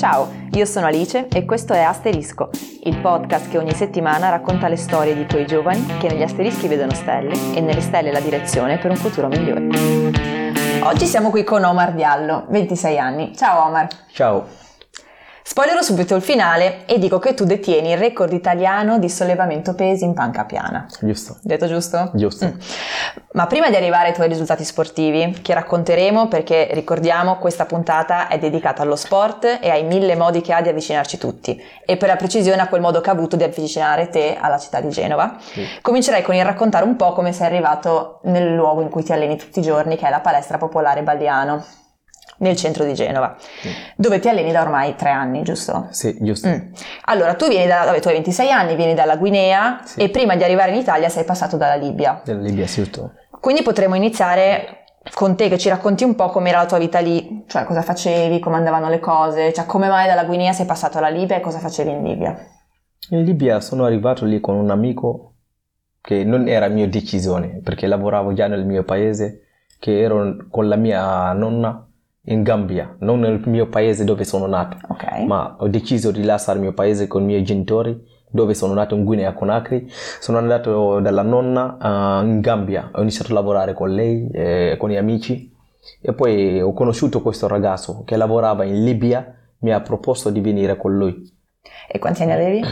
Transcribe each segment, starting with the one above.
Ciao, io sono Alice e questo è Asterisco, il podcast che ogni settimana racconta le storie di quei giovani che negli asterischi vedono stelle e nelle stelle la direzione per un futuro migliore. Oggi siamo qui con Omar Diallo, 26 anni. Ciao Omar. Ciao. Spoilerò subito il finale e dico che tu detieni il record italiano di sollevamento pesi in panca piana. Giusto. Detto giusto? Giusto. Mm. Ma prima di arrivare ai tuoi risultati sportivi, che racconteremo perché ricordiamo questa puntata è dedicata allo sport e ai mille modi che ha di avvicinarci tutti e per la precisione a quel modo che ha avuto di avvicinare te alla città di Genova, sì. comincerei con il raccontare un po' come sei arrivato nel luogo in cui ti alleni tutti i giorni, che è la palestra popolare Balliano nel centro di Genova, sì. dove ti alleni da ormai tre anni, giusto? Sì, giusto. Mm. Allora, tu vieni da, vabbè, tu hai 26 anni, vieni dalla Guinea sì. e prima di arrivare in Italia sei passato dalla Libia. Dalla Libia, sì, tutto. Quindi potremmo iniziare con te che ci racconti un po' com'era la tua vita lì, cioè cosa facevi, come andavano le cose, cioè come mai dalla Guinea sei passato alla Libia e cosa facevi in Libia? In Libia sono arrivato lì con un amico che non era mia decisione, perché lavoravo già nel mio paese, che ero con la mia nonna in Gambia, non nel mio paese dove sono nato, okay. ma ho deciso di lasciare il mio paese con i miei genitori dove sono nato in Guinea Conakry. Sono andato dalla nonna uh, in Gambia, ho iniziato a lavorare con lei, eh, con gli amici e poi ho conosciuto questo ragazzo che lavorava in Libia, mi ha proposto di venire con lui. E quanti anni avevi?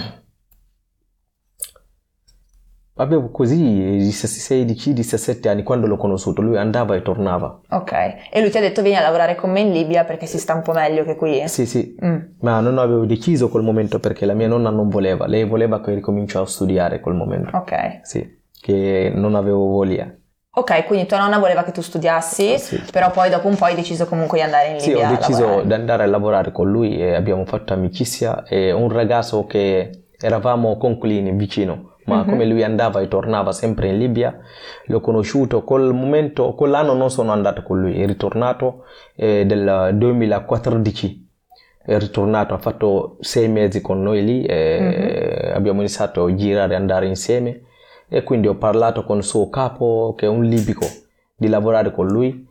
Avevo così 16-17 anni quando l'ho conosciuto, lui andava e tornava. Ok, e lui ti ha detto vieni a lavorare con me in Libia perché si sta un po' meglio che qui? Sì, sì, mm. ma non avevo deciso quel momento perché la mia nonna non voleva, lei voleva che ricomincio a studiare quel momento. Ok. Sì, che non avevo voglia. Ok, quindi tua nonna voleva che tu studiassi, sì. però poi dopo un po' hai deciso comunque di andare in Libia. Sì, ho deciso di andare a lavorare con lui e abbiamo fatto amicizia e un ragazzo che eravamo conculini vicino ma mm-hmm. come lui andava e tornava sempre in Libia, l'ho conosciuto, quel momento, quell'anno non sono andato con lui, è ritornato eh, del 2014, è ritornato, ha fatto sei mesi con noi lì, e mm-hmm. abbiamo iniziato a girare e andare insieme e quindi ho parlato con il suo capo che è un libico di lavorare con lui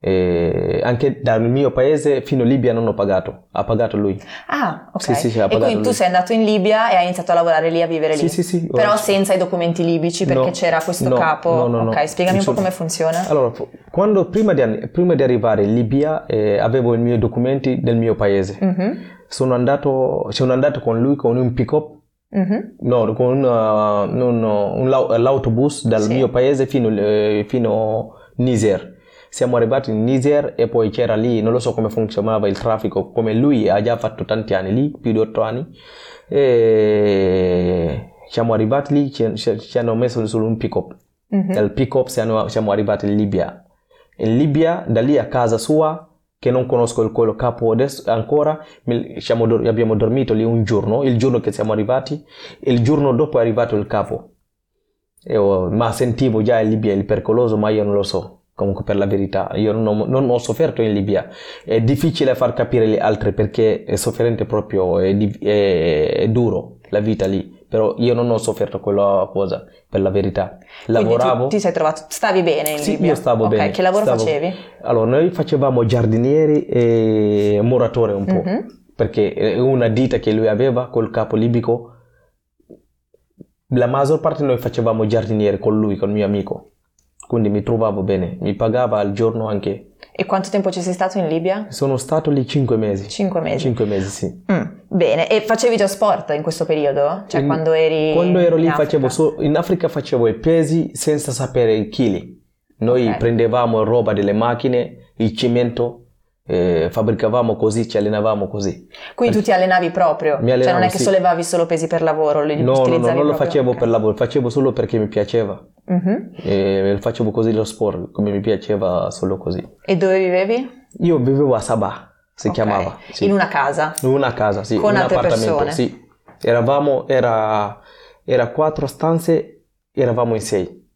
e anche dal mio paese fino in Libia non ho pagato, ha pagato lui. Ah, ok. Sì, sì, sì, e quindi lui. tu sei andato in Libia e hai iniziato a lavorare lì, a vivere lì? Sì, sì, sì. Però senza i documenti libici perché no, c'era questo no, capo? No, no, ok, spiegami un po' come funziona. Allora, quando, prima, di, prima di arrivare in Libia eh, avevo i miei documenti del mio paese. Mm-hmm. Sono, andato, sono andato con lui con un pick-up Mm-hmm. No, con uh, un, un, l'autobus dal sì. mio paese fino, eh, fino a Niger siamo arrivati in Niger e poi c'era lì, non lo so come funzionava il traffico, come lui ha già fatto tanti anni lì, più di otto anni, e siamo arrivati lì, ci, ci hanno messo su un pick-up. Mm-hmm. Dal pick-up siamo, siamo, arrivati in Libia. In Libia, da lì a casa sua, che non conosco il quello capo adesso ancora, siamo, abbiamo dormito lì un giorno, il giorno che siamo arrivati, il giorno dopo è arrivato il capo. Io, ma sentivo già in Libia il pericoloso, ma io non lo so comunque per la verità, io non, non, ho sofferto in Libia, è difficile far capire gli altri perché è sofferente proprio, è, è, è duro la vita lì, però io non ho sofferto quella cosa, per la verità. Lavoravo. Ti sei trovato, stavi bene in sì, Libia? io stavo okay, bene. Che lavoro stavo... facevi? Allora, noi facevamo giardinieri e muratore un po', mm-hmm. perché è una ditta che lui aveva col capo libico, la maggior parte noi facevamo giardinieri con lui, con il mio amico quindi mi trovavo bene, mi pagava al giorno anche. E quanto tempo ci sei stato in Libia? Sono stato lì cinque mesi. Cinque mesi? Cinque mesi, sì. Mm, bene, e facevi già sport in questo periodo? Cioè in, quando eri Quando ero lì in facevo, so, in Africa facevo i pesi senza sapere i chili. Noi okay. prendevamo roba delle macchine, il cemento, eh, fabbricavamo così, ci allenavamo così. Quindi tu ti allenavi proprio? Allenavo, cioè non è che sì. sollevavi solo pesi per lavoro? Li no, no, no, non lo facevo okay. per lavoro, facevo solo perché mi piaceva. Uh-huh. E facevo così lo sport, come mi piaceva solo così. E dove vivevi? Io vivevo a Sabah, si okay. chiamava. Sì. In una casa? In una casa, sì. Con un altre appartamento, persone? Sì. Eravamo, era, era quattro stanze, eravamo in sei.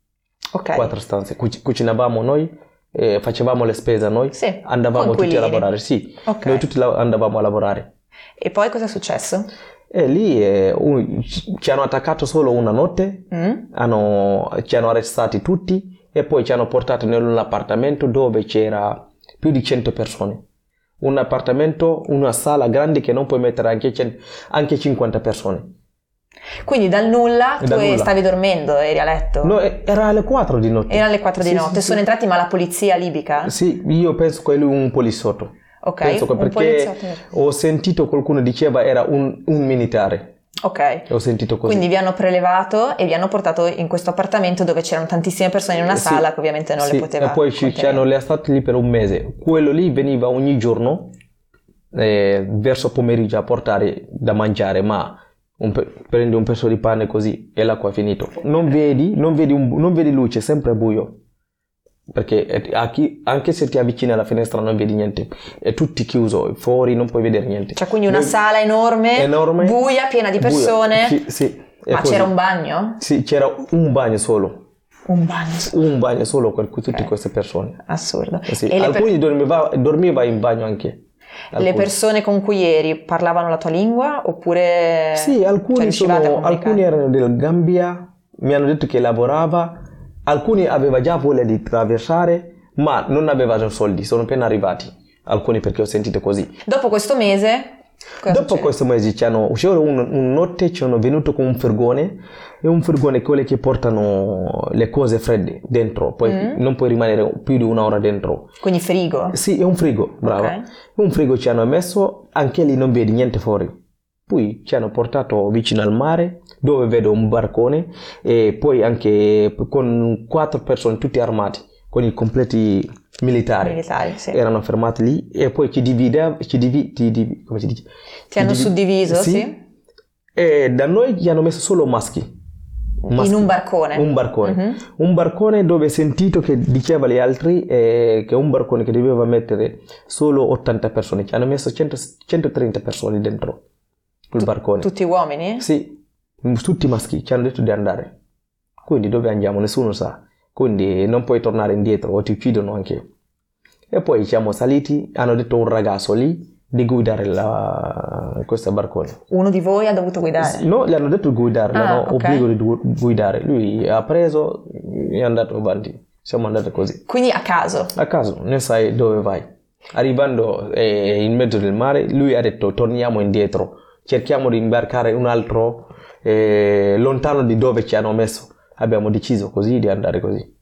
Ok. Quattro stanze. Cucinavamo noi eh, facevamo le spese noi, sì, andavamo tutti a lavorare, sì, okay. noi tutti andavamo a lavorare. E poi cosa è successo? E lì eh, un, ci hanno attaccato solo una notte, mm. hanno, ci hanno arrestati tutti e poi ci hanno portato nell'appartamento dove c'era più di 100 persone. un appartamento, una sala grande che non puoi mettere anche, anche 50 persone. Quindi dal nulla tu dal nulla. stavi dormendo, eri a letto? No, era alle 4 di notte. Era alle 4 di Sì, notte, sì, sono sì. entrati ma la polizia libica? Sì, io penso che lui un poliziotto. Ok, Penso che perché ho sentito qualcuno diceva era un, un militare. Ok. Ho sentito così. Quindi vi hanno prelevato e vi hanno portato in questo appartamento dove c'erano tantissime persone in una Eh, sì. sala che ovviamente non Sì, le poteva E poi ci, ci hanno lasciati lì per un mese. Quello lì veniva ogni giorno eh, verso pomeriggio a portare da mangiare, ma un pe- prendi un pezzo di pane così e l'acqua è finito. Non vedi, non vedi, un- non vedi luce, è sempre buio. Perché a chi- anche se ti avvicini alla finestra non vedi niente, è tutto chiuso, fuori non puoi vedere niente. Cioè quindi una Noi- sala enorme, enorme, buia, piena di persone. Sì, sì, Ma così. c'era un bagno? Sì, c'era un bagno solo, Un bagno. un bagno solo per tutte Ok. queste persone. Assurdo. Eh sì, E le, per- Alcuni dormiva, dormiva in bagno anche. Le Alcuni. persone con cui eri parlavano la tua lingua oppure... Sì, cioè, alcuni, sono, alcuni erano del Gambia, mi hanno detto che lavorava, alcuni aveva già voglia di attraversare, ma non avevano soldi, sono appena arrivati. Alcuni perché ho sentito così. Dopo questo mese... cosa Dopo succede? questo mese solo un, un notte ci hanno venuto con un furgone, e un furgone quelli che portano le cose fredde dentro, poi Mm. non puoi rimanere più di un'ora dentro. Quindi frigo? Sì, è un frigo, brava. Ok. Un frigo ci hanno messo, anche lì non vedi niente fuori. Poi ci hanno portato vicino al mare, dove vedo un barcone, e poi anche con quattro persone tutti armati, con i completi militari. Militari, sì. Erano fermati lì e poi ci divide, ci divi- ti divi- come si dice? Ti hanno divi- suddiviso, sì? E da noi ci hanno messo solo maschi. In Maschi. un barcone? Un barcone. Mhm. Un barcone dove ho sentito che diceva agli altri eh, che un barcone che doveva mettere solo 80 persone, ci hanno messo 100 130 persone dentro quel barcone. Tutti uomini? Sì, tutti maschi ci hanno detto di andare. Quindi dove andiamo nessuno sa. Quindi non puoi tornare indietro o ti uccidono anche. E poi siamo saliti, hanno detto un ragazzo lì di guidare la- questo barcone. Uno di voi ha dovuto guidare? No, gli hanno detto di guidare, Ah, l'hanno ok. obbligo di gu- guidare. Lui ha preso e è andato avanti. Siamo andati così. Quindi a caso? A caso, non sai dove vai. Arrivando eh, in mezzo del mare, lui ha detto torniamo indietro, cerchiamo di imbarcare un altro eh, lontano di dove ci hanno messo. Abbiamo deciso così di andare così.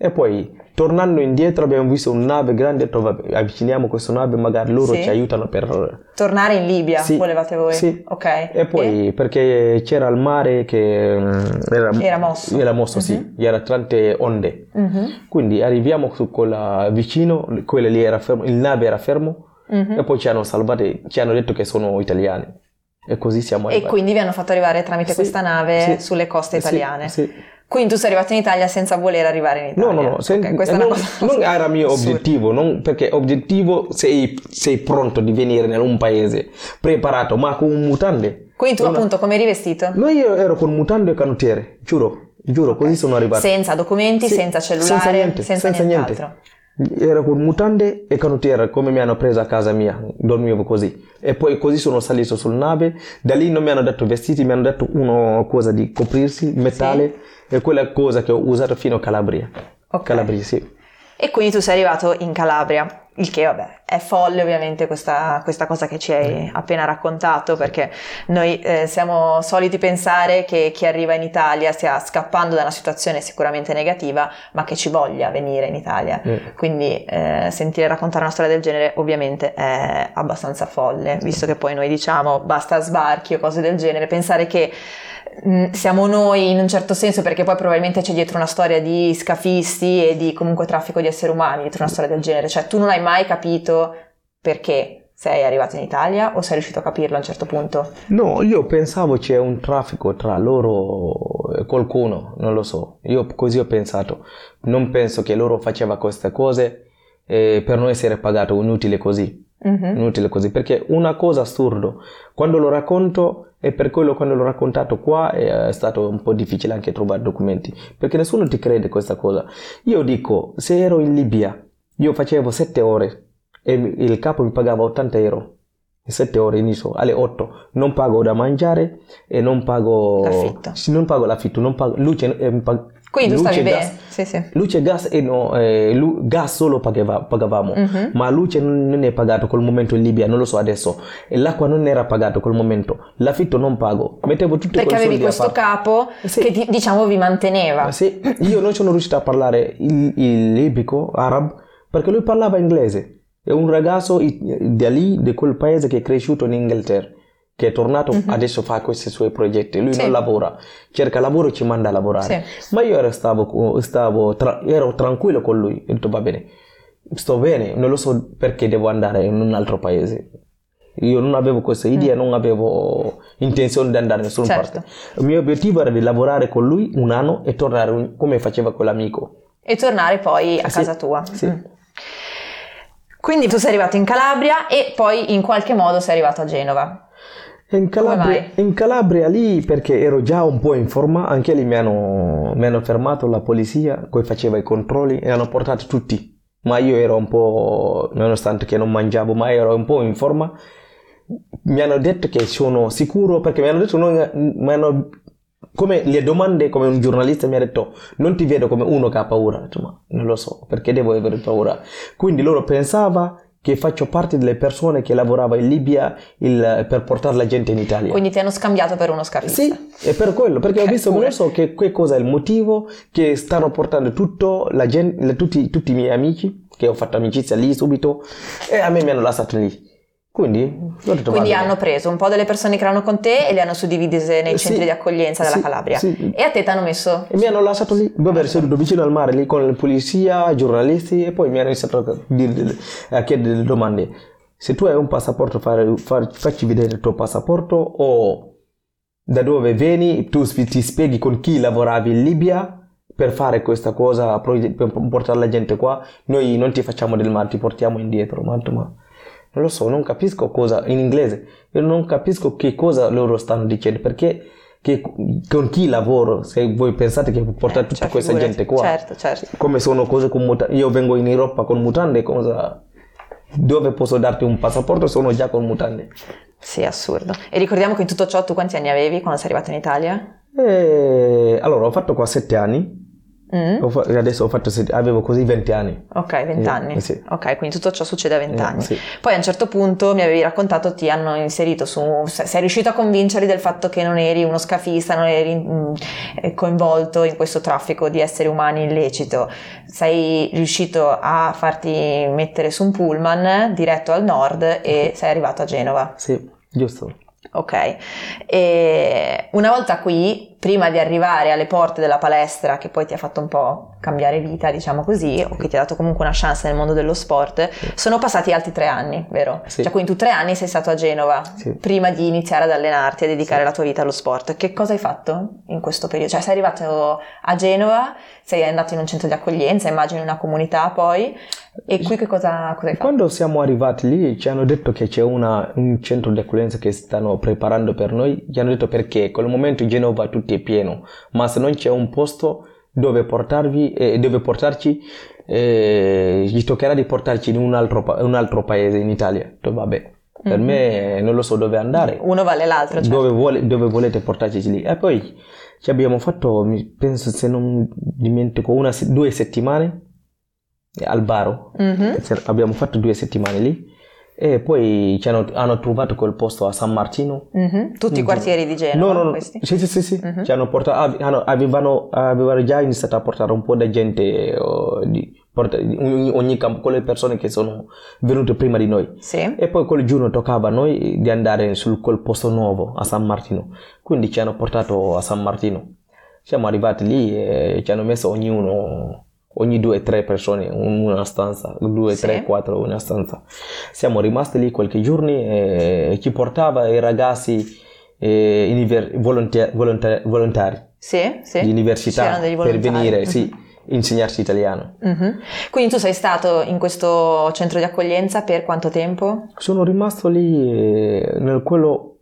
E poi, tornando indietro, abbiamo visto un nave grande, detto, avviciniamo questa nave, magari loro Sì. ci aiutano per... Tornare in Libia, Sì, volevate voi? sì. Ok. E poi perché c'era il mare che mm, era, Era mosso. Era mosso, sì, Mhm. c'era tante onde. Mhm, Quindi arriviamo su quella vicino, quella lì era fermo, il nave era fermo mhm. e poi ci hanno salvati, ci hanno detto che sono italiani. E così siamo E arrivati. quindi vi hanno fatto arrivare tramite Sì, questa nave sì, sulle coste italiane. sì. Quindi tu sei arrivato in Italia senza voler arrivare in No, Italia. no, no, se- Ok, questa è non, una cosa non era il mio obiettivo, non- perché obiettivo sei, sei pronto di venire in un paese preparato, ma con mutande. Quindi tu Una- appunto come eri vestito? No, io ero con mutande e canottiere, giuro, giuro, così sono arrivato. Senza documenti, senza cellulare, senza niente, senza senza nient'altro. Ero con mutande e canottiere come mi hanno preso a casa mia, dormivo così. E poi così sono salito sul nave, da lì non mi hanno dato vestiti, mi hanno dato una cosa di coprirsi, metallo, e quella cosa che ho usato fino a Calabria. Ok. Calabria, sì. E quindi tu sei arrivato in Calabria, il che vabbè è folle ovviamente questa, questa cosa che ci hai appena raccontato perché noi eh, siamo soliti pensare che chi arriva in Italia stia scappando da una situazione sicuramente negativa ma che ci voglia venire in Italia. Mm. Quindi eh, sentire raccontare una storia del genere ovviamente è abbastanza folle, visto che poi noi diciamo basta sbarchi o cose del genere, pensare che siamo noi in un certo senso perché poi probabilmente c'è dietro una storia di scafisti e di comunque traffico di esseri umani, dietro una storia del genere, cioè tu non hai mai capito perché sei arrivato in Italia o sei riuscito a capirlo a un certo punto? No, io pensavo c'è un traffico tra loro e qualcuno, non lo so. Io così ho pensato. Non penso che loro faceva queste cose eh, per non essere pagato inutile così. Mhm. Inutile così, perché una cosa assurda, quando lo racconto e per quello quando l'ho raccontato qua è stato un po' difficile anche trovare documenti, perché nessuno ti crede questa cosa. Io dico, se ero in Libia, io facevo 7 ore e il capo mi pagava 80 euro. 7 ore inizio alle 8 non pago da mangiare e non pago L'affitto. non pago l'affitto non pago luce e pag- Quindi tu stavi luce, bene? gas, Sì, sì. luce, gas e no, eh, lu- gas solo pagava- pagavamo, Mhm. ma luce non è pagato col momento in Libia, non lo so adesso. E l'acqua non era pagato col momento, l'affitto non pago. Mettevo tutti Perché avevi questo capo Sì. che diciamo vi manteneva. Ma sì, io non sono riuscito a parlare il, il libico, arabo, perché lui parlava inglese. È un ragazzo da lì, di quel paese che è cresciuto in Inghilterra, che è tornato, Mhm. adesso fa questi suoi progetti. Lui Sì. non lavora, cerca lavoro e ci manda a lavorare. Sì. Ma io ero, stavo, stavo tra- ero tranquillo con lui, ho detto va bene, sto bene, non lo so perché devo andare in un altro paese. Io non avevo questa idea, non avevo intenzione di andare da nessuna Mm. Certo. parte. Il mio obiettivo era di lavorare con lui un anno e tornare come faceva quell'amico. E tornare poi a Sì, casa tua. sì. Mm. Quindi tu sei arrivato in Calabria e poi in qualche modo sei arrivato a Genova. In Calabria, in Calabria lì perché ero già un po' in forma, anche lì mi hanno, mi hanno fermato la polizia, poi faceva i controlli e hanno portato tutti. Ma io ero un po', nonostante che non mangiavo, ma ero un po' in forma. Mi hanno detto che sono sicuro perché mi hanno detto, non- mi hanno- come le domande, come un giornalista mi ha detto, non ti vedo come uno che ha paura. Ma non lo so, perché devo avere paura? Quindi loro pensava che faccio parte delle persone che lavorava in Libia il- per portare la gente in Italia. Quindi ti hanno scambiato per uno scafista. Sì, è per quello, perché ho Ok, visto, pure. so che, che cosa è il motivo che stanno portando tutto, la gente, la- tutti, tutti i miei amici, che ho fatto amicizia lì subito, e a me mi hanno lasciato lì. Quindi, Quindi hanno preso un po' delle persone che erano con te e le hanno suddivise nei Sì, centri di accoglienza della sì, Calabria. sì. E a te ti hanno messo... E mi hanno lasciato lì, dove ero seduto vicino al mare, lì con la polizia, giornalisti, e poi mi hanno iniziato a, dire- a chiedere delle domande. Se tu hai un passaporto, fare- far- facci vedere il tuo passaporto o da dove vieni, tu ti spieghi con chi lavoravi in Libia per fare questa cosa, per portare la gente qua, noi non ti facciamo del male, ti portiamo indietro. Ma, ma non lo so, non capisco cosa, in inglese, io non capisco che cosa loro stanno dicendo, perché che- con chi lavoro, se voi pensate che portare Eh, tutta cioè, questa figurati. gente qua, Certo, certo. come sono cose con mutande, io vengo in Europa con mutande, cosa... Dove posso darti un passaporto? Sono già con mutande. Sì, assurdo. E ricordiamo che in tutto ciò tu quanti anni avevi quando sei arrivato in Italia? E allora ho fatto qua sette anni, Mm? adesso ho fatto avevo così 20 anni. Ok, 20 Eh, anni. sì. Ok, quindi tutto ciò succede a 20 Eh, anni. sì. Poi a un certo punto mi avevi raccontato, ti hanno inserito su, se- sei riuscito a convincerli del fatto che non eri uno scafista, non eri mm, eh, coinvolto in questo traffico di esseri umani illecito. Sei riuscito a farti mettere su un pullman diretto al nord e sei arrivato a Genova. Sì, giusto. Ok, e una volta qui, prima di arrivare alle porte della palestra, che poi ti ha fatto un po' cambiare vita, diciamo così, o che ti ha dato comunque una chance nel mondo dello sport, sono passati altri tre anni, vero? Sì. Cioè, quindi tu tre anni sei stato a Genova, Sì. prima di iniziare ad allenarti, a dedicare Sì. la tua vita allo sport. Che cosa hai fatto in questo periodo? Cioè, sei arrivato a Genova, sei andato in un centro di accoglienza, immagino in una comunità poi, e qui che cosa, cosa hai fatto? Quando siamo arrivati lì ci hanno detto che c'è una- un centro di accoglienza che stanno preparando per noi, ci hanno detto perché il momento in Genova tutto è pieno, ma se non c'è un posto dove portarvi, eh, dove portarci, eh, gli toccherà di portarci in un altro, pa- un altro paese in Italia. Detto, vabbè, per Mhm. me non lo so dove andare, Uno vale l'altro, certo. dove, vuole- dove volete portarci lì. E poi ci abbiamo fatto, penso se non dimentico, una, due settimane al Baro. Mhm. Se- Abbiamo fatto due settimane lì e poi ci hanno, hanno trovato quel posto a San Martino. Mhm. Tutti i Un quartieri di. Genova, No, no, no. questi? Sì, sì, sì, sì. Mhm. Ci hanno portato, hanno- avevano, avevano già iniziato a portare un po' di gente, oh, di- porta- ogni, ogni campo, con le persone che sono venute prima di noi. Sì. E poi quel giorno toccava a noi di andare su quel posto nuovo a San Martino. Quindi ci hanno portato a San Martino. Siamo arrivati lì e ci hanno messo ognuno, ogni due o tre persone in una stanza, due, Sì. tre, quattro in una stanza. Siamo rimasti lì qualche giorni e ci portava i ragazzi eh, univer- volontia- volonta- volontari Sì, sì. di università per volontari. venire, sì, insegnarci italiano. Mhm. Quindi tu sei stato in questo centro di accoglienza per quanto tempo? Sono rimasto lì eh, nel quello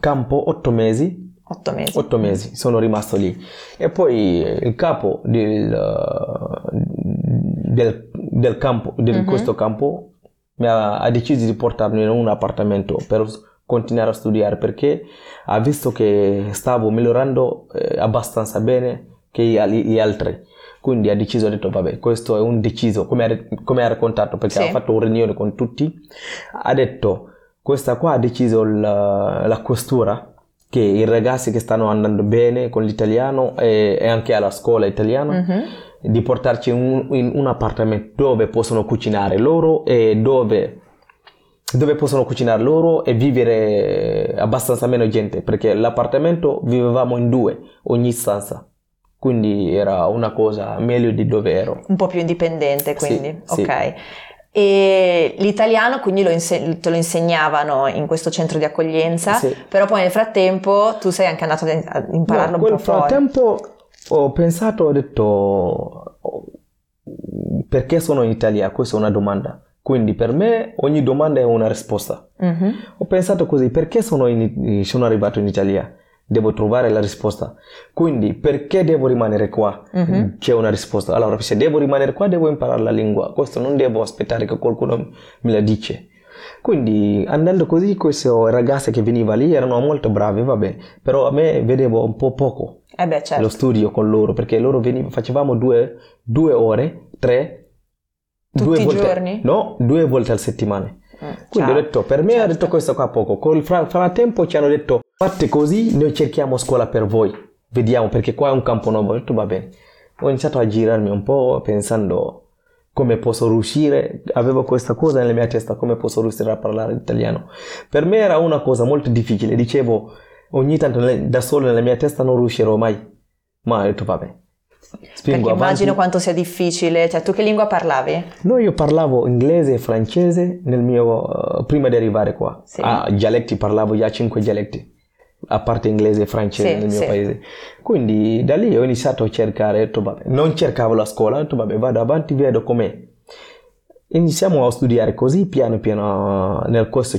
campo otto mesi. Otto mesi. Otto mesi sono rimasto lì. E poi il capo del, del, del campo, di Mhm. questo campo mi ha, ha deciso di portarmi in un appartamento per continuare a studiare perché ha visto che stavo migliorando eh, abbastanza bene, che gli altri. Quindi ha deciso, ha detto, vabbè, questo è un deciso, come ha, come ha raccontato, perché sì. ha fatto una riunione con tutti, ha detto, questa qua ha deciso la, la questura, che i ragazzi che stanno andando bene con l'italiano e, e anche alla scuola italiana, mm-hmm. di portarci in un, in un appartamento dove possono cucinare loro e dove dove possono cucinare loro e vivere abbastanza meno gente perché l'appartamento vivevamo in due ogni stanza quindi era una cosa meglio di dove ero. Un po' più indipendente, quindi, sì, ok. Sì. E l'italiano quindi lo inse- te lo insegnavano in questo centro di accoglienza, sì. però poi nel frattempo tu sei anche andato ad impararlo no, un po' fuori. Nel frattempo ho pensato, ho detto, perché sono in Italia? Questa è una domanda. Quindi per me ogni domanda è una risposta. Mm-hmm. Ho pensato così, perché sono, in, sono arrivato in Italia? Devo trovare la risposta. Quindi perché devo rimanere qua? Uh-huh. C'è una risposta. Allora, se devo rimanere qua, devo imparare la lingua. Questo non devo aspettare che qualcuno me la dice. Quindi andando così, queste ragazze che venivano lì erano molto brave, vabbè, però a me vedevo un po' poco eh beh, certo. lo studio con loro perché loro venivano, facevamo due, due ore, tre, Tutti due i volte, giorni? No, due volte al settimana. Mm, Quindi ho detto, per me certo. ha detto questo qua poco. Col frattempo ci hanno detto, fate così, noi cerchiamo scuola per voi. Vediamo, perché qua è un campo nuovo. Ho detto, va bene. Ho iniziato a girarmi un po' pensando come posso riuscire, avevo questa cosa nella mia testa, come posso riuscire a parlare italiano. Per me era una cosa molto difficile, dicevo, ogni tanto da solo nella mia testa non riuscirò mai. Ma ho detto, vabbè, Spingo Perché immagino quanto sia difficile. Cioè, tu che lingua parlavi? No, io parlavo inglese e francese nel mio, uh, prima di arrivare qua. Sì. Ah, dialetti, parlavo già cinque dialetti, a parte inglese e francese sì, nel mio sì. paese. Quindi da lì ho iniziato a cercare, detto, vabbè, non cercavo la scuola, ho detto, vabbè, vado avanti, vedo com'è. Iniziamo a studiare così, piano piano, nel questo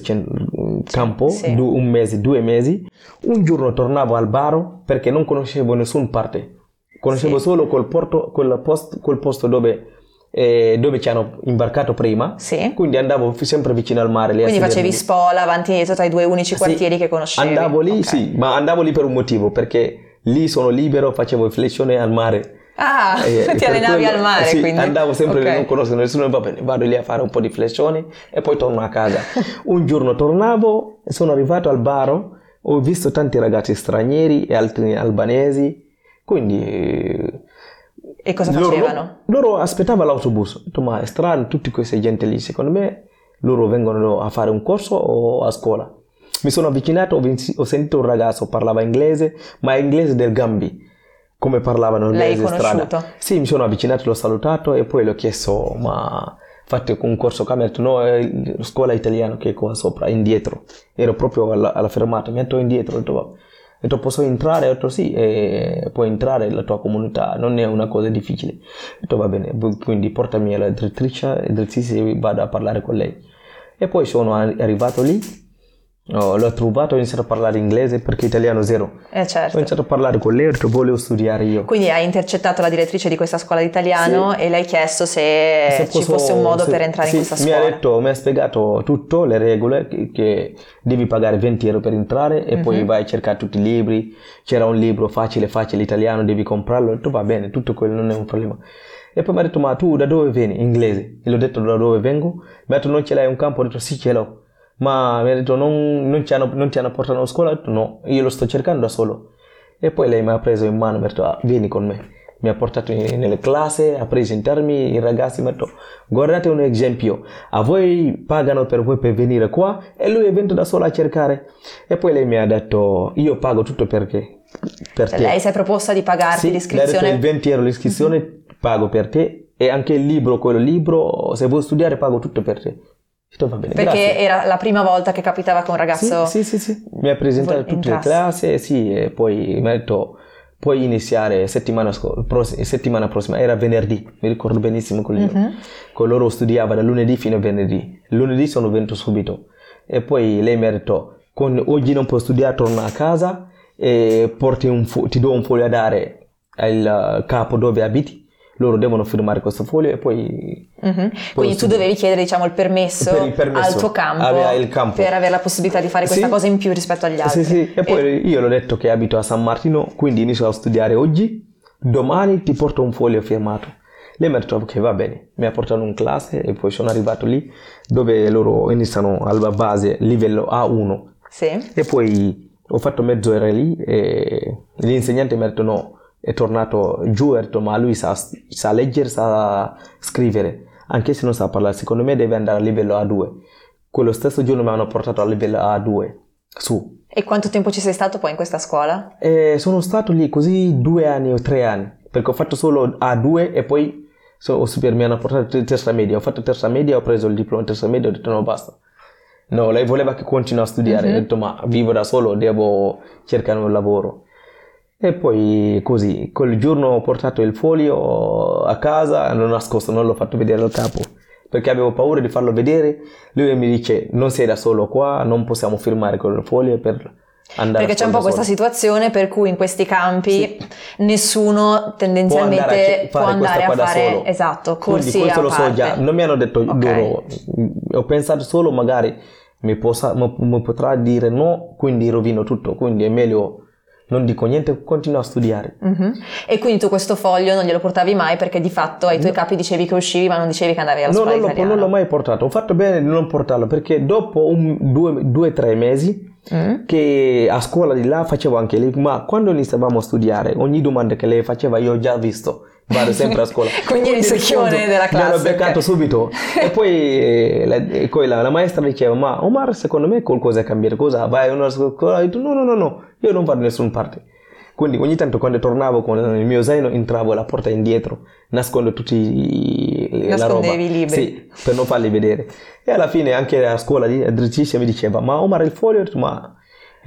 campo, du- un mese, due mesi. Un giorno tornavo al bar perché non conoscevo nessun parte Conoscevo sì. solo quel, porto, quel, post, quel posto dove, eh, dove, ci hanno imbarcato prima. Sì. Quindi andavo sempre vicino al mare. Quindi facevi spola avanti e indietro tra i due unici quartieri sì. che conoscevi. Andavo lì, okay. sì, ma andavo lì per un motivo, perché lì sono libero, facevo flessione al mare. Ah, eh, ti allenavi quello, al mare sì, quindi. andavo sempre, okay. non conosco nessuno, va bene, vado lì a fare un po' di flessioni e poi torno a casa. un giorno tornavo, sono arrivato al bar, ho visto tanti ragazzi stranieri e altri albanesi quindi... E cosa facevano? Loro, loro aspettavano l'autobus. Ho detto, ma è strano, tutti questi gente lì, secondo me loro vengono a fare un corso o a scuola. Mi sono avvicinato, ho sentito un ragazzo, parlava inglese, ma è inglese del Gambi, come parlavano inglese L'hai conosciuto? Sì, mi sono avvicinato, l'ho salutato e poi gli ho chiesto, ma fate un corso qua? Mi ha detto, no, è la scuola italiana che è qua sopra, indietro. Ero proprio alla, alla fermata, mi ha detto indietro, ho detto, ho detto posso entrare? Ho detto sì, e puoi entrare nella tua comunità, non è una cosa difficile. Detto va bene, quindi portami alla direttrice e vado a parlare con lei. E poi sono arrivato lì Oh, l'ho trovato, ho iniziato a parlare inglese perché italiano zero. Eh certo. Ho iniziato a parlare con lei e volevo studiare io. Quindi hai intercettato la direttrice di questa scuola di italiano sì. e le hai chiesto se, se ci fosse un modo se, per entrare sì, in questa scuola. Mi ha detto, mi ha spiegato tutto, le regole, che, che devi pagare 20 euro per entrare e mm-hmm. poi mhm. vai a cercare tutti i libri. C'era un libro facile, facile italiano, devi comprarlo. Ho detto va bene, tutto quello non è un problema. E poi mi ha detto ma tu da dove vieni? Inglese. E gli ho detto da dove vengo. Mi ha detto non ce l'hai un campo? Ho detto sì ce l'ho ma mi ha detto non, non, ti hanno, non, ti hanno, portato a scuola? Ho detto no, io lo sto cercando da solo. E poi lei mi ha preso in mano mi ha detto ah, vieni con me. Mi ha portato in, nelle classi, ha presentarmi i ragazzi, mi ha detto guardate un esempio, a voi pagano per voi per venire qua e lui è venuto da solo a cercare. E poi lei mi ha detto io pago tutto perché. Per cioè, te. Lei si è proposta di pagarti sì, l'iscrizione? Il 20 euro l'iscrizione mm-hmm. pago per te e anche il libro, quello libro, se vuoi studiare pago tutto per te. Detto, va bene, Perché grazie. era la prima volta che capitava che un ragazzo... Sì, sì, sì, sì. Mi ha presentato tutte le classi, sì, e poi mi ha detto puoi iniziare settimana, pross- settimana prossima, era venerdì, mi ricordo benissimo con loro. Uh-huh. Con loro studiava da lunedì fino a venerdì. Lunedì sono venuto subito. E poi lei mi ha detto, con, oggi non puoi studiare, torna a casa e fo- ti do un foglio a dare al capo dove abiti loro devono firmare questo foglio e poi... Mm-hmm. Quindi tu dovevi chiedere diciamo, il, permesso il, permesso al tuo campo, campo, per avere la possibilità di fare questa sì. cosa in più rispetto agli altri. Sì, sì, e poi e... io l'ho detto che abito a San Martino, quindi inizio a studiare oggi, domani ti porto un foglio firmato. Lei mi ha detto che va bene, mi ha portato in classe e poi sono arrivato lì dove loro iniziano alla base livello A1 Sì. e poi ho fatto mezz'ora lì e l'insegnante mi ha detto no, è tornato detto ma lui sa, sa leggere, sa scrivere, anche se non sa parlare, secondo me deve andare a livello A2. Quello stesso giorno mi hanno portato a livello A2, su. E quanto tempo ci sei stato poi in questa scuola? E sono stato lì così due anni o tre anni, perché ho fatto solo A2 e poi so, super, mi hanno portato terza media. Ho fatto terza media, ho preso il diploma terza media e ho detto no basta. No, lei voleva che continui a studiare, Mhm. ho detto ma vivo da solo, devo cercare un lavoro. E poi così, quel giorno ho portato il foglio a casa, l'ho nascosto, non l'ho fatto vedere al capo, perché avevo paura di farlo vedere. Lui mi dice non sei da solo qua, non possiamo firmare quel foglio per andare Perché c'è un po' questa solo. situazione per cui in questi campi nessuno tendenzialmente Può andare a può fare andare a fare esatto, Quindi corsi questo a lo so parte. già, non mi hanno detto Ok. loro, ho pensato solo magari mi, possa- mi- mi potrà dire no, quindi rovino tutto, quindi è meglio non dico niente, continuo a studiare. Mhm. E quindi tu questo foglio non glielo portavi mai perché di fatto ai tuoi No. capi dicevi che uscivi ma non dicevi che andavi alla No, scuola italiana. non l'ho mai portato, ho fatto bene di non portarlo perché dopo un, due, due tre mesi Mm. che a scuola di là facevo anche lì, ma quando iniziavamo a studiare, ogni domanda che lei faceva io ho già visto, vado sempre a scuola. Quindi il secchione della classe, beccato ok. subito. e poi, eh, la, e poi la, la maestra diceva, ma Omar secondo me qualcosa è cambiato, cosa? Vai a una scuola? Io no, no, no, no, io non vado da nessuna parte. Quindi ogni tanto quando tornavo con il mio zaino entravo alla porta indietro, nascondo tutti i- la roba. I libri. Sì, per non farli vedere. E alla fine anche a scuola la direttrice mi diceva, ma Omar il foglio? Ma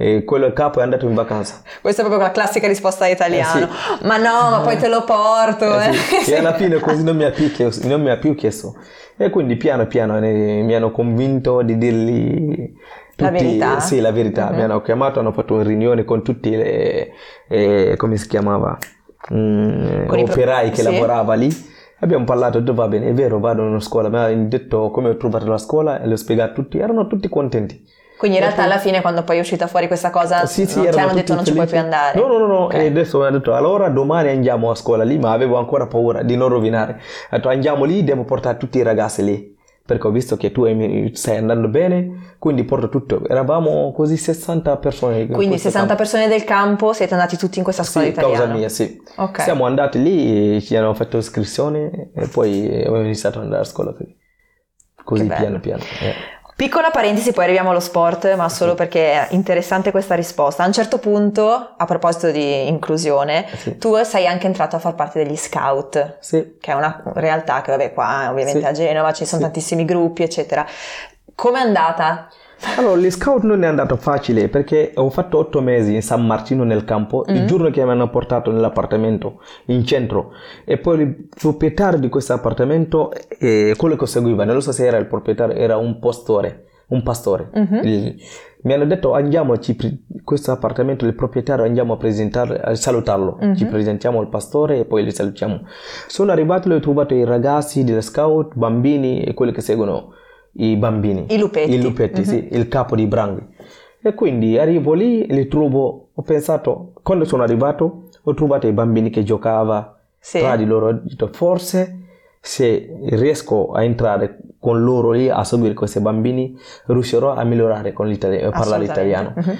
eh, quello il capo è andato in vacanza. Questa è proprio la classica risposta da italiano. Eh, Ma no, ma poi te lo porto. Eh, eh. sì. E alla fine così non mi, ha più chiesto, non mi ha più chiesto. E quindi piano piano eh, mi hanno convinto di dirgli La tutti- verità? Sì, la verità. Mhm. Mi hanno chiamato, hanno fatto una riunione con tutti le, eh, come si chiamava, Mm, Con i pro- operai che sì. lavorava lì. Abbiamo parlato, ho detto va bene, è vero, vado in una scuola. Mi hanno detto come ho trovato la scuola e l'ho spiegato a tutti. Erano tutti contenti. Quindi in realtà alla fine quando poi è uscita fuori questa cosa Sì, sì, non ti hanno detto non ci puoi più andare. No, no, no, no. Ok. E adesso mi hanno detto allora domani andiamo a scuola lì, ma avevo ancora paura di non rovinare. Ho detto andiamo lì, devo portare tutti i ragazzi lì. Perché ho visto che tu stai andando bene, quindi porto tutto. Eravamo così 60 persone. in Quindi questo 60 campo. persone del campo siete andati tutti in questa scuola Sì, italiana. causa mia, sì. Ok. Siamo andati lì, ci hanno fatto iscrizione e poi abbiamo iniziato ad andare a scuola così. Piano piano. eh. Piccola parentesi, poi arriviamo allo sport, ma solo perché è interessante questa risposta. A un certo punto, a proposito di inclusione, Sì. tu sei anche entrato a far parte degli scout, Sì. che è una realtà che, vabbè, qua ovviamente Sì. a Genova ci sono Sì. tantissimi gruppi, eccetera. Com'è andata? Allora, gli scout non è andato facile perché ho fatto otto mesi in San Martino nel campo, Mm. il giorno che mi hanno portato nell'appartamento in centro e poi il proprietario di questo appartamento, eh, quello che seguiva, non so se era il proprietario, era un pastore, un pastore. Mhm. Il- mi hanno detto andiamoci, questo appartamento, il proprietario andiamo a presentarlo, a salutarlo, Mhm. ci presentiamo il pastore e poi li salutiamo. Sono arrivato e ho trovato i ragazzi degli scout, bambini e quelli che seguono i bambini. I lupetti. I lupetti, Mhm. sì, il capo di Branghi. E quindi arrivo lì, li trovo, ho pensato, quando sono arrivato, ho trovato i bambini che giocavano Sì. tra di loro, ho detto forse se riesco a entrare con loro lì a seguire questi bambini, riuscirò a migliorare con l'italiano, parlare italiano. Mhm.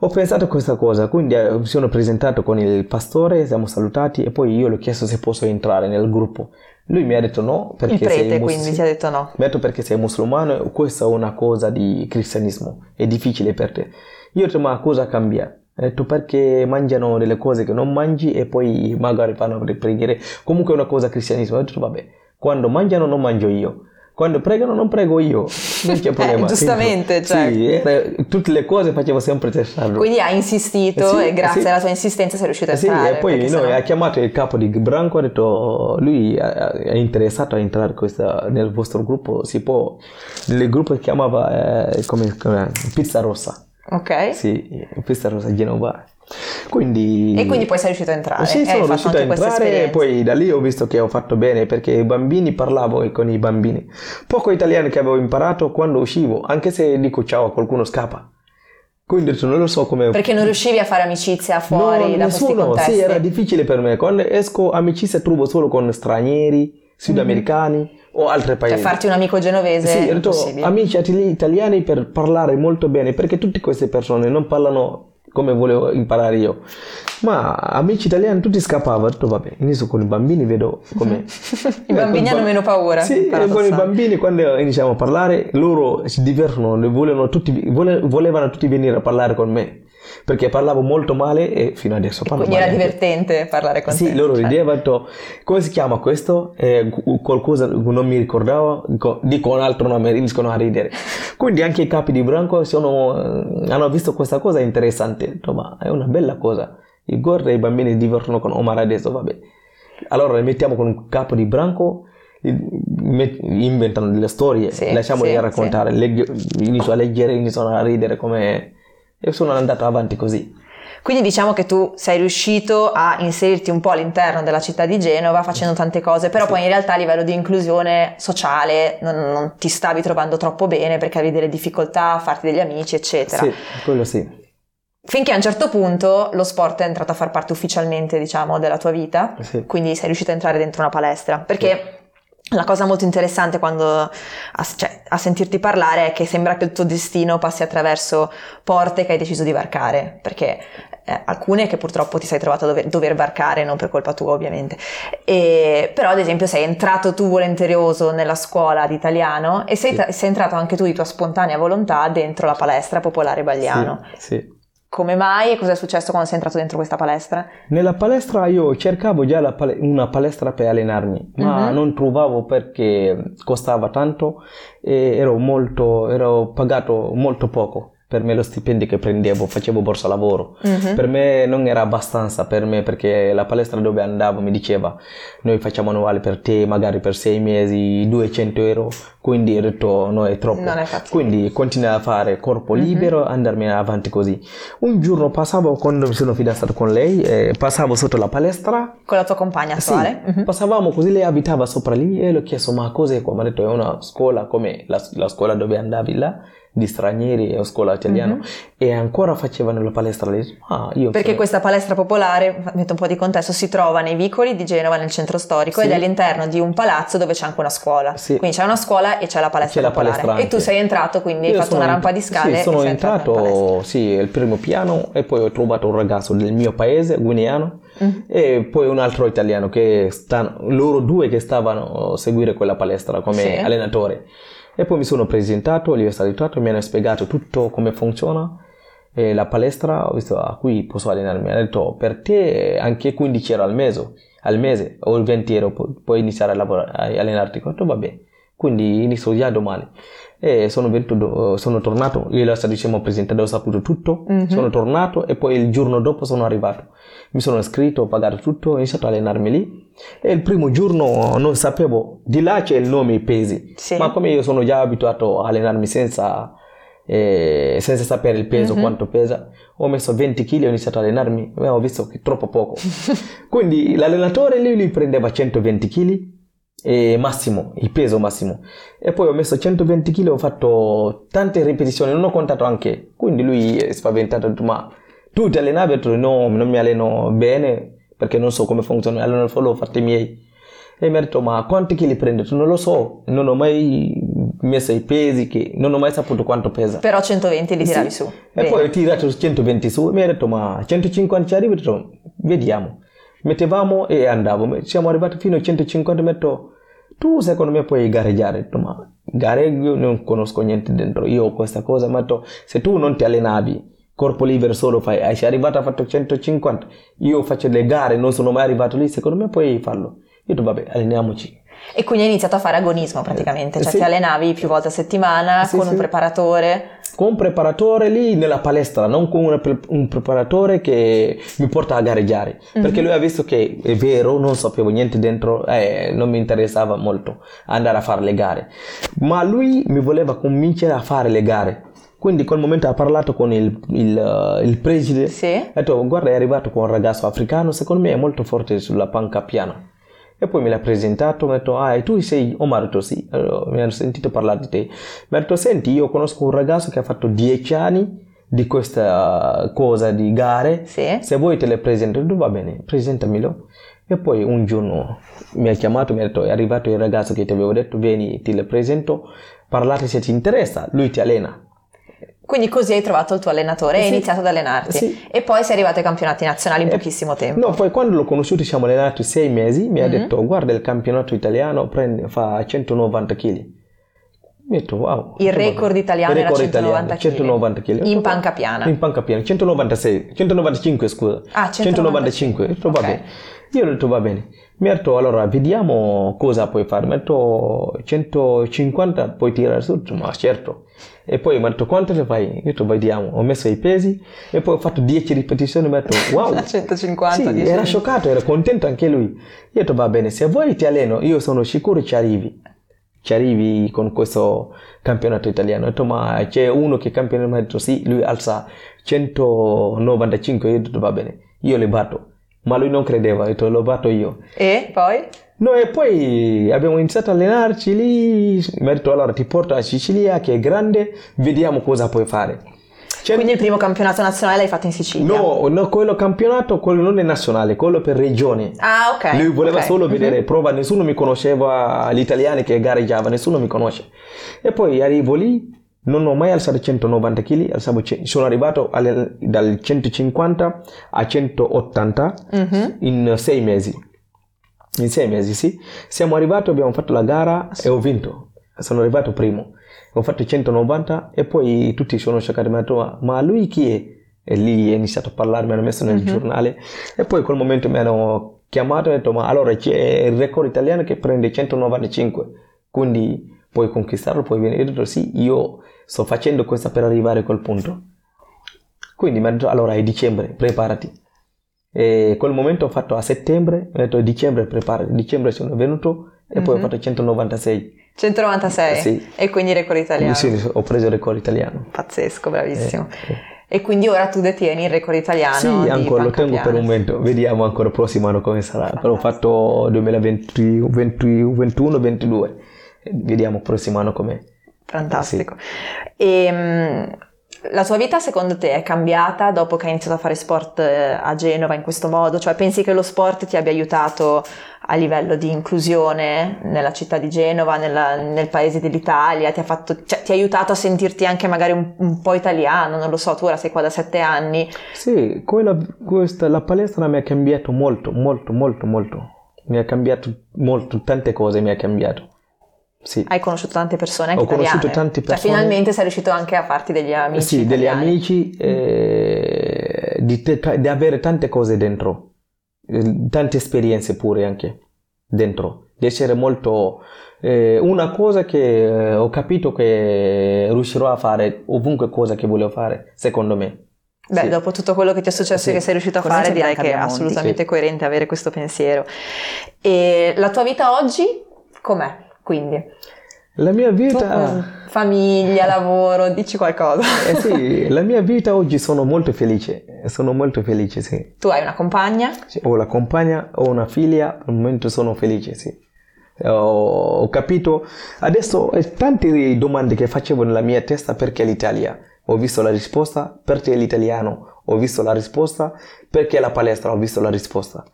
Ho pensato a questa cosa, quindi eh, mi sono presentato con il pastore, siamo salutati e poi io gli ho chiesto se posso entrare nel gruppo. Lui mi ha detto no, perché Il sei prete mus- quindi ti ha detto no. mi ha detto perché sei musulmano questa è una cosa di cristianesimo, è difficile per te. Io ho detto ma cosa cambia? Ha detto perché mangiano delle cose che non mangi e poi magari fanno le preghiere. Comunque è una cosa cristianesimo. Ho detto vabbè, quando mangiano non mangio io. Quando pregano non prego io, non c'è problema. Eh, giustamente, Sì, certo. era- tutte le cose facevo sempre testarlo. Quindi hai insistito Eh sì, e grazie sì. alla tua insistenza sei riuscito a Eh sì, entrare. e poi noi sennò- ha chiamato il capo di Branco, ha detto lui è è interessato a entrare questa- nel vostro gruppo, si può, il gruppo si chiamava eh, come, come- Pizza Rossa, Ok. sì, Pizza Rossa Genova. Quindi, E quindi poi sei riuscito a entrare. sì, e hai sono riuscito a entrare e poi da lì ho visto che ho fatto bene perché i bambini parlavo con i bambini. Poco italiano che avevo imparato quando uscivo, anche se dico ciao a qualcuno scappa. Quindi non lo so come... Perché non riuscivi a fare amicizia fuori no, da nessuno, questi contesti? Sì, era difficile per me. Quando esco amicizia trovo solo con stranieri, sudamericani mm-hmm. o altri paesi. Per farti un amico genovese sì, è detto, amici italiani per parlare molto bene, perché tutte queste persone non parlano come volevo imparare io. Ma amici italiani tutti scappavano, detto vabbè, inizio con i bambini, vedo come... I bambini hanno meno paura. Sì, con i bambini quando iniziamo a parlare, loro si divertono, volevano tutti, volevano tutti venire a parlare con me perché parlavo molto male e fino adesso parlo Quindi male. era divertente parlare con sì, te. Sì, loro cioè. ridevano, come si chiama questo? Eh, qualcosa non mi ricordavo, dico un altro nome, riescono a ridere. Quindi anche i capi di branco sono, eh, hanno visto questa cosa interessante, ma è una bella cosa. I gorri e i bambini si divertono con Omar adesso, vabbè. Allora li mettiamo con un capo di branco inventano delle storie, sì, lasciamoli sì, raccontare, sì. Legge, inizio a leggere, iniziano a ridere come e sono andato avanti così. Quindi diciamo che tu sei riuscito a inserirti un po' all'interno della città di Genova facendo tante cose, però sì. poi in realtà a livello di inclusione sociale non, non, ti stavi trovando troppo bene perché avevi delle difficoltà a farti degli amici, eccetera. Sì, quello sì. Finché a un certo punto lo sport è entrato a far parte ufficialmente, diciamo, della tua vita, sì. quindi sei riuscito a entrare dentro una palestra, perché... Sì la cosa molto interessante quando a, cioè, a, sentirti parlare è che sembra che il tuo destino passi attraverso porte che hai deciso di varcare, perché eh, alcune che purtroppo ti sei trovato a dover, dover varcare, non per colpa tua ovviamente. E, però ad esempio sei entrato tu volenteroso nella scuola di italiano e sei, sì. sei entrato anche tu di tua spontanea volontà dentro la palestra popolare Bagliano. Sì, sì. Come mai e cosa è successo quando sei entrato dentro questa palestra? Nella palestra io cercavo già pal- una palestra per allenarmi, ma mm-hmm. non trovavo perché costava tanto e ero, molto, ero pagato molto poco per me lo stipendio che prendevo, facevo borsa lavoro. Mm-hmm. Per me non era abbastanza per me perché la palestra dove andavo mi diceva noi facciamo annuale per te magari per sei mesi 200 euro, quindi ho detto no è troppo. È quindi continuavo a fare corpo mm-hmm. libero e andarmi avanti così. Un giorno passavo quando mi sono fidanzato con lei, eh, passavo sotto la palestra. Con la tua compagna attuale? Sì, mm-hmm. passavamo così, lei abitava sopra lì e le ho chiesto ma cos'è qua? Mi ha detto è una scuola come la, la scuola dove andavi là di stranieri a scuola italiana mm-hmm. e ancora facevano la palestra lì. Ah, Perché sono... questa palestra popolare, metto un po' di contesto, si trova nei vicoli di Genova nel centro storico sì. ed è all'interno di un palazzo dove c'è anche una scuola. Sì. Quindi c'è una scuola e c'è la palestra c'è popolare. La palestra e tu sei entrato, quindi Io hai fatto una rampa di scale. Sì, sono entrato, sì, il primo piano e poi ho trovato un ragazzo del mio paese, guineano, mm-hmm. e poi un altro italiano che stanno, loro due che stavano a seguire quella palestra come sì. allenatore. E poi mi sono presentato, li ho salutato, mi hanno spiegato tutto come funziona. E la palestra, ho visto, ah, qui posso allenarmi. Hanno detto, per te anche 15 euro al mese, al mese o 20 euro pu- puoi iniziare a, lavorare, a allenarti. Ho detto, vabbè. Quindi inizio già domani. E sono, venuto, sono tornato, io la diciamo presentato, ho saputo tutto, mm-hmm. sono tornato e poi il giorno dopo sono arrivato. Mi sono iscritto, ho pagato tutto, ho iniziato a allenarmi lì e il primo giorno non sapevo, di là c'è il nome i pesi, sì. ma come io sono già abituato a allenarmi senza, eh, senza sapere il peso, mm-hmm. quanto pesa, ho messo 20 kg e ho iniziato a allenarmi e ho visto che è troppo poco. Quindi l'allenatore lì lui prendeva 120 kg e massimo, il peso massimo. E poi ho messo 120 kg, ho fatto tante ripetizioni, non ho contato anche. Quindi lui è spaventato, ha detto, ma tu ti allenavi? Ho detto, no, non mi alleno bene perché non so come funziona, allora l'ho fatto i miei. E mi ha detto, ma quanti chili prende? Non lo so, non ho mai messo i pesi, che non ho mai saputo quanto pesa. Però 120 li tiravi sì. su. E Bene. poi ho tirato 120 su e mi ha detto, ma 150 ci arrivi? Vediamo. Mettevamo e andavo. Siamo arrivati fino a 150 e mi ha detto, tu secondo me puoi gareggiare. Ma gareggio non conosco niente dentro, io questa cosa. Ha detto, se tu non ti allenavi, corpo libero solo fai, sei arrivato a fatto 150, io faccio le gare, non sono mai arrivato lì, secondo me puoi farlo. Io dico, vabbè, alleniamoci. E quindi hai iniziato a fare agonismo praticamente, cioè sì. ti allenavi più volte a settimana sì, con sì. un preparatore? Con un preparatore lì nella palestra, non con un, un preparatore che mi porta a gareggiare, mm-hmm. perché lui ha visto che è vero, non sapevo niente dentro, eh, non mi interessava molto andare a fare le gare, ma lui mi voleva convincere a fare le gare quindi in quel momento ha parlato con il, il, uh, il preside. Sì. Ha detto, guarda, è arrivato con un ragazzo africano, secondo me è molto forte sulla panca piana. E poi me l'ha presentato, mi ha detto, ah, tu sei Omar? Detto, sì. Allora, mi hanno sentito parlare di te. Mi ha detto, senti, io conosco un ragazzo che ha fatto dieci anni di questa cosa di gare. Sì. Se vuoi te le presento, va bene, presentamelo. E poi un giorno mi ha chiamato, mi ha detto è arrivato il ragazzo che ti avevo detto, vieni, ti le presento, parlate se ti interessa, lui ti allena. Quindi così hai trovato il tuo allenatore e Sì. hai iniziato ad allenarti. Sì. E poi sei arrivato ai campionati nazionali in E- pochissimo tempo. No, poi quando l'ho conosciuto siamo allenati sei mesi, mi ha Mhm. detto guarda il campionato italiano prende, fa 190 kg. Mi ha detto wow. Il record italiano Il era record 190 italiano, 190 kg. In panca piana. In panca piana, 196, 195 scusa. Ah, 195. Ho detto, va Ok. bene. Io ho detto va bene. Detto allora vediamo cosa puoi fare. Detto 150 puoi tirare su, ma certo. E poi detto quanto ne fai? Io vediamo. Ho messo i pesi e poi ho fatto 10 ripetizioni. Detto wow. 150, Sì, 10. era scioccato, era contento anche lui. Io ho va bene, se vuoi ti alleno, io sono sicuro ci arrivi. Ci arrivi con questo campionato italiano. Ho detto ma c'è uno che campione mi ha detto sì, lui alza 195, io ho detto va bene, io le batto. Ma lui non credeva, ho detto lo batto io. E poi? No, e poi abbiamo iniziato a allenarci lì. Mi ha detto allora ti porto a Sicilia che è grande, vediamo cosa puoi fare. Cioè, Quindi il primo campionato nazionale l'hai fatto in Sicilia? No, no, quello campionato, quello non è nazionale, quello per regione. Ah, ok. Lui voleva ok. solo vedere prova, nessuno mi conosceva, gli italiani che gareggiava, nessuno mi conosce. E poi arrivo lì, non ho mai alzato 190 kg, alzavo sono arrivato alle- dal 150 a 180 Mhm. in sei mesi. In sei mesi, sì. Siamo arrivati, abbiamo fatto la gara e ho vinto. Sono arrivato primo. Ho fatto 190 e poi tutti sono scioccati. Mi hanno detto, "Ma- lui chi è? E lì è iniziato a parlare, mi hanno messo nel Mhm. giornale. E poi in quel momento mi hanno chiamato e detto, ma allora c'è il record italiano che prende 195. Quindi puoi conquistarlo, puoi venire. Io ho detto, sì, io sto facendo questo per arrivare a quel punto. Quindi mi hanno detto, allora è dicembre, preparati. E quel momento ho fatto a settembre, ho detto dicembre preparati. Dicembre sono venuto e poi ho Mhm. fatto 196. 196? Sì. E quindi record italiano? Sì, ho preso il record italiano. Pazzesco, bravissimo. Eh, eh. E quindi ora tu detieni il record italiano Sì, ancora lo tengo per un momento, vediamo ancora il prossimo anno come sarà. Però ho Fantastico. fatto 2020, 2021, 22. Vediamo il prossimo anno com'è. Fantastico. E mm, la tua vita secondo te è cambiata dopo che hai iniziato a fare sport eh, a Genova in questo modo? Cioè pensi che lo sport ti abbia aiutato a livello di inclusione nella città di Genova, nella- nel paese dell'Italia? Ti ha, fatto, cioè, ti ha aiutato a sentirti anche magari un, un po' italiano? Non lo so, tu ora sei qua da sette anni. Sì, quella, questa, la palestra mi ha cambiato molto, molto, molto, molto. Mi ha cambiato molto, tante cose mi ha cambiato. Sì. Hai conosciuto tante persone anche Ho conosciuto italiane. tante Cioè persone. finalmente sei riuscito anche a farti degli amici sì, degli italiani. amici, eh, di, te- di avere tante cose dentro, eh, tante esperienze pure anche dentro, di essere molto... eh, una cosa che eh, ho capito che riuscirò a fare ovunque cosa che volevo fare, secondo me. Beh, Sì. dopo tutto quello che ti è successo Sì. e che sei riuscito a Conosci fare, direi che è assolutamente Sì. coerente avere questo pensiero. E la tua vita oggi com'è? Quindi, La mia vita... famiglia, lavoro, dici qualcosa. Eh sì, la mia vita oggi sono molto felice, sono molto felice, sì. Tu hai una compagna? Sì, Ho la compagna, ho una figlia, al momento sono felice, sì. Ho, ho capito, adesso eh, tante domande che facevo nella mia testa perché l'Italia. Ho visto la risposta perché l'italiano, ho visto la risposta perché la palestra, ho visto la risposta.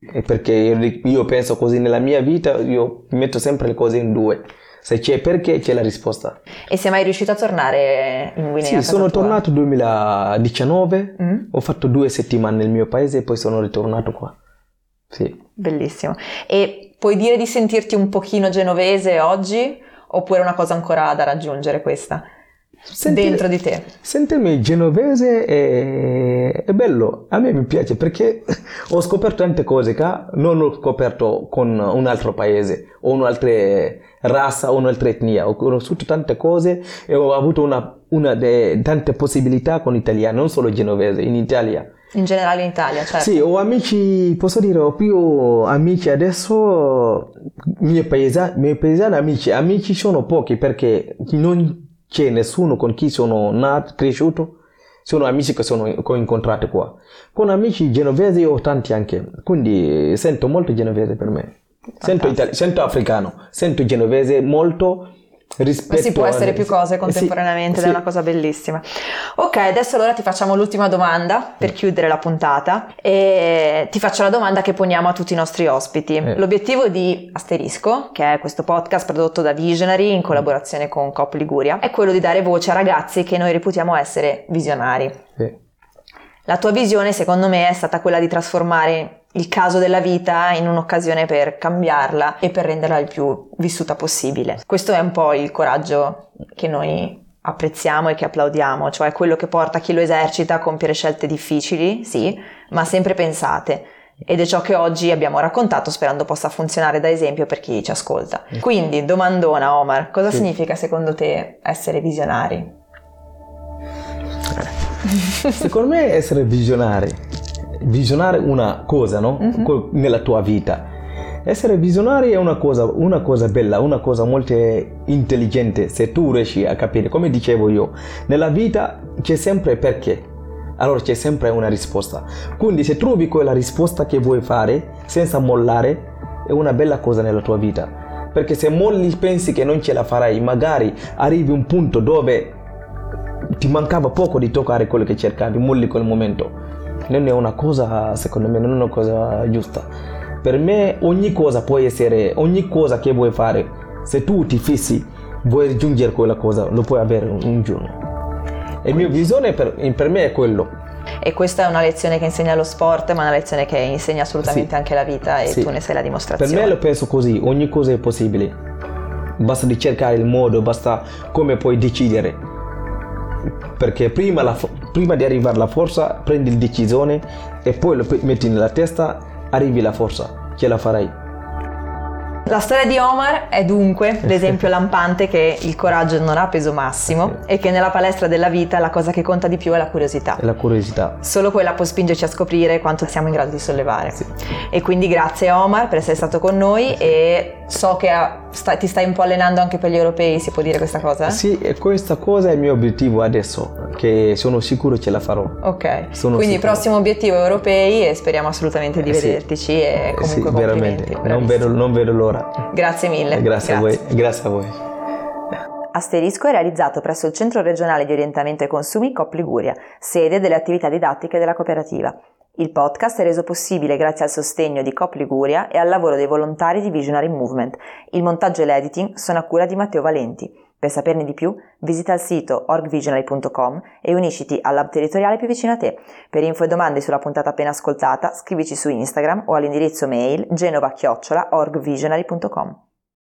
E perché io, io penso così nella mia vita, io metto sempre le cose in due. Se c'è perché c'è la risposta. E sei mai riuscito a tornare in Guinea? Sì, sono tua? tornato 2019, Mm? ho fatto due settimane nel mio paese e poi sono ritornato qua. Sì. Bellissimo. E puoi dire di sentirti un pochino genovese oggi? Oppure è una cosa ancora da raggiungere questa? Sentire- Dentro di te? Sentirmi genovese è, è bello, a me mi piace perché ho scoperto tante cose che non ho scoperto con un altro paese o un'altra razza o un'altra etnia. Ho conosciuto tante cose e ho avuto una, una de- tante possibilità con l'italiano, non solo genovese, in Italia. In generale in Italia, certo. Sì, ho amici, posso dire, ho più amici adesso, miei paesani, miei paesani amici, amici sono pochi perché non c'è nessuno con chi sono nato, cresciuto, sono amici che, sono, che ho incontrato qua. Con amici genovesi ho tanti anche, quindi sento molto genovese per me. Sento, itali- sento africano, sento genovese molto rispetto si può essere più cose contemporaneamente sì, ed è sì. una cosa bellissima. Ok, adesso allora ti facciamo l'ultima domanda per chiudere la puntata e ti faccio la domanda che poniamo a tutti i nostri ospiti. Eh. L'obiettivo di Asterisco, che è questo podcast prodotto da Visionary in collaborazione con Cop Liguria, è quello di dare voce a ragazzi che noi reputiamo essere visionari. Sì. La tua visione, secondo me, è stata quella di trasformare il caso della vita in un'occasione per cambiarla e per renderla il più vissuta possibile. Questo è un po' il coraggio che noi apprezziamo e che applaudiamo, cioè quello che porta chi lo esercita a compiere scelte difficili, sì, ma sempre pensate. Ed è ciò che oggi abbiamo raccontato sperando possa funzionare da esempio per chi ci ascolta. Quindi, domandona Omar, cosa Sì. significa secondo te essere visionari? Secondo me essere visionari, visionare una cosa, no? Co- Nella tua vita. Essere visionari è una cosa, una cosa bella, una cosa molto intelligente se tu riesci a capire. Come dicevo io, nella vita c'è sempre perché. Allora c'è sempre una risposta. Quindi se trovi quella risposta che vuoi fare senza mollare, è una bella cosa nella tua vita. Perché se molli pensi che non ce la farai, magari arrivi a un punto dove ti mancava poco di toccare quello che cercavi, molli quel momento. Non è una cosa, secondo me, non è una cosa giusta. Per me ogni cosa può essere, ogni cosa che vuoi fare, se tu ti fissi, vuoi raggiungere quella cosa, lo puoi avere un, giorno. E la mia visione per, per me è quello. E questa è una lezione che insegna lo sport, ma una lezione che insegna assolutamente Sì. anche la vita e Sì. tu ne sei la Per dimostrazione. me lo penso così, ogni cosa è possibile. Basta di cercare il modo, basta come puoi decidere. Perché prima, la prima di arrivare alla forza prendi la decisione e poi lo metti nella testa, arrivi alla forza, ce la farai. La storia di Omar è dunque l'esempio lampante che il coraggio non ha peso massimo e che nella palestra della vita la cosa che conta di più è la curiosità. E la curiosità. Solo quella può spingerci a scoprire quanto siamo in grado di sollevare. Sì. E quindi grazie Omar per essere stato con noi e so che ah, sta- ti stai un po' allenando anche per gli europei, si può dire questa cosa? Sì, e questa cosa è il mio obiettivo adesso, che sono sicuro ce la farò. Ok, Sono quindi sicuro. prossimo obiettivo europei e speriamo assolutamente di Eh, sì. vedertici e Eh, comunque sì, complimenti. veramente, non vedo, non vedo l'ora. Grazie mille. Grazie, a voi, grazie a voi. Asterisco è realizzato presso il Centro regionale di orientamento ai consumi COP Liguria, sede delle attività didattiche della cooperativa. Il podcast è reso possibile grazie al sostegno di COP Liguria e al lavoro dei volontari di Visionary Movement. Il montaggio e l'editing sono a cura di Matteo Valenti. Per saperne di più, visita il sito orgvisionary.com e unisciti al lab territoriale più vicino a te. Per info e domande sulla puntata appena ascoltata, scrivici su Instagram o all'indirizzo mail genova-orgvisionary.com.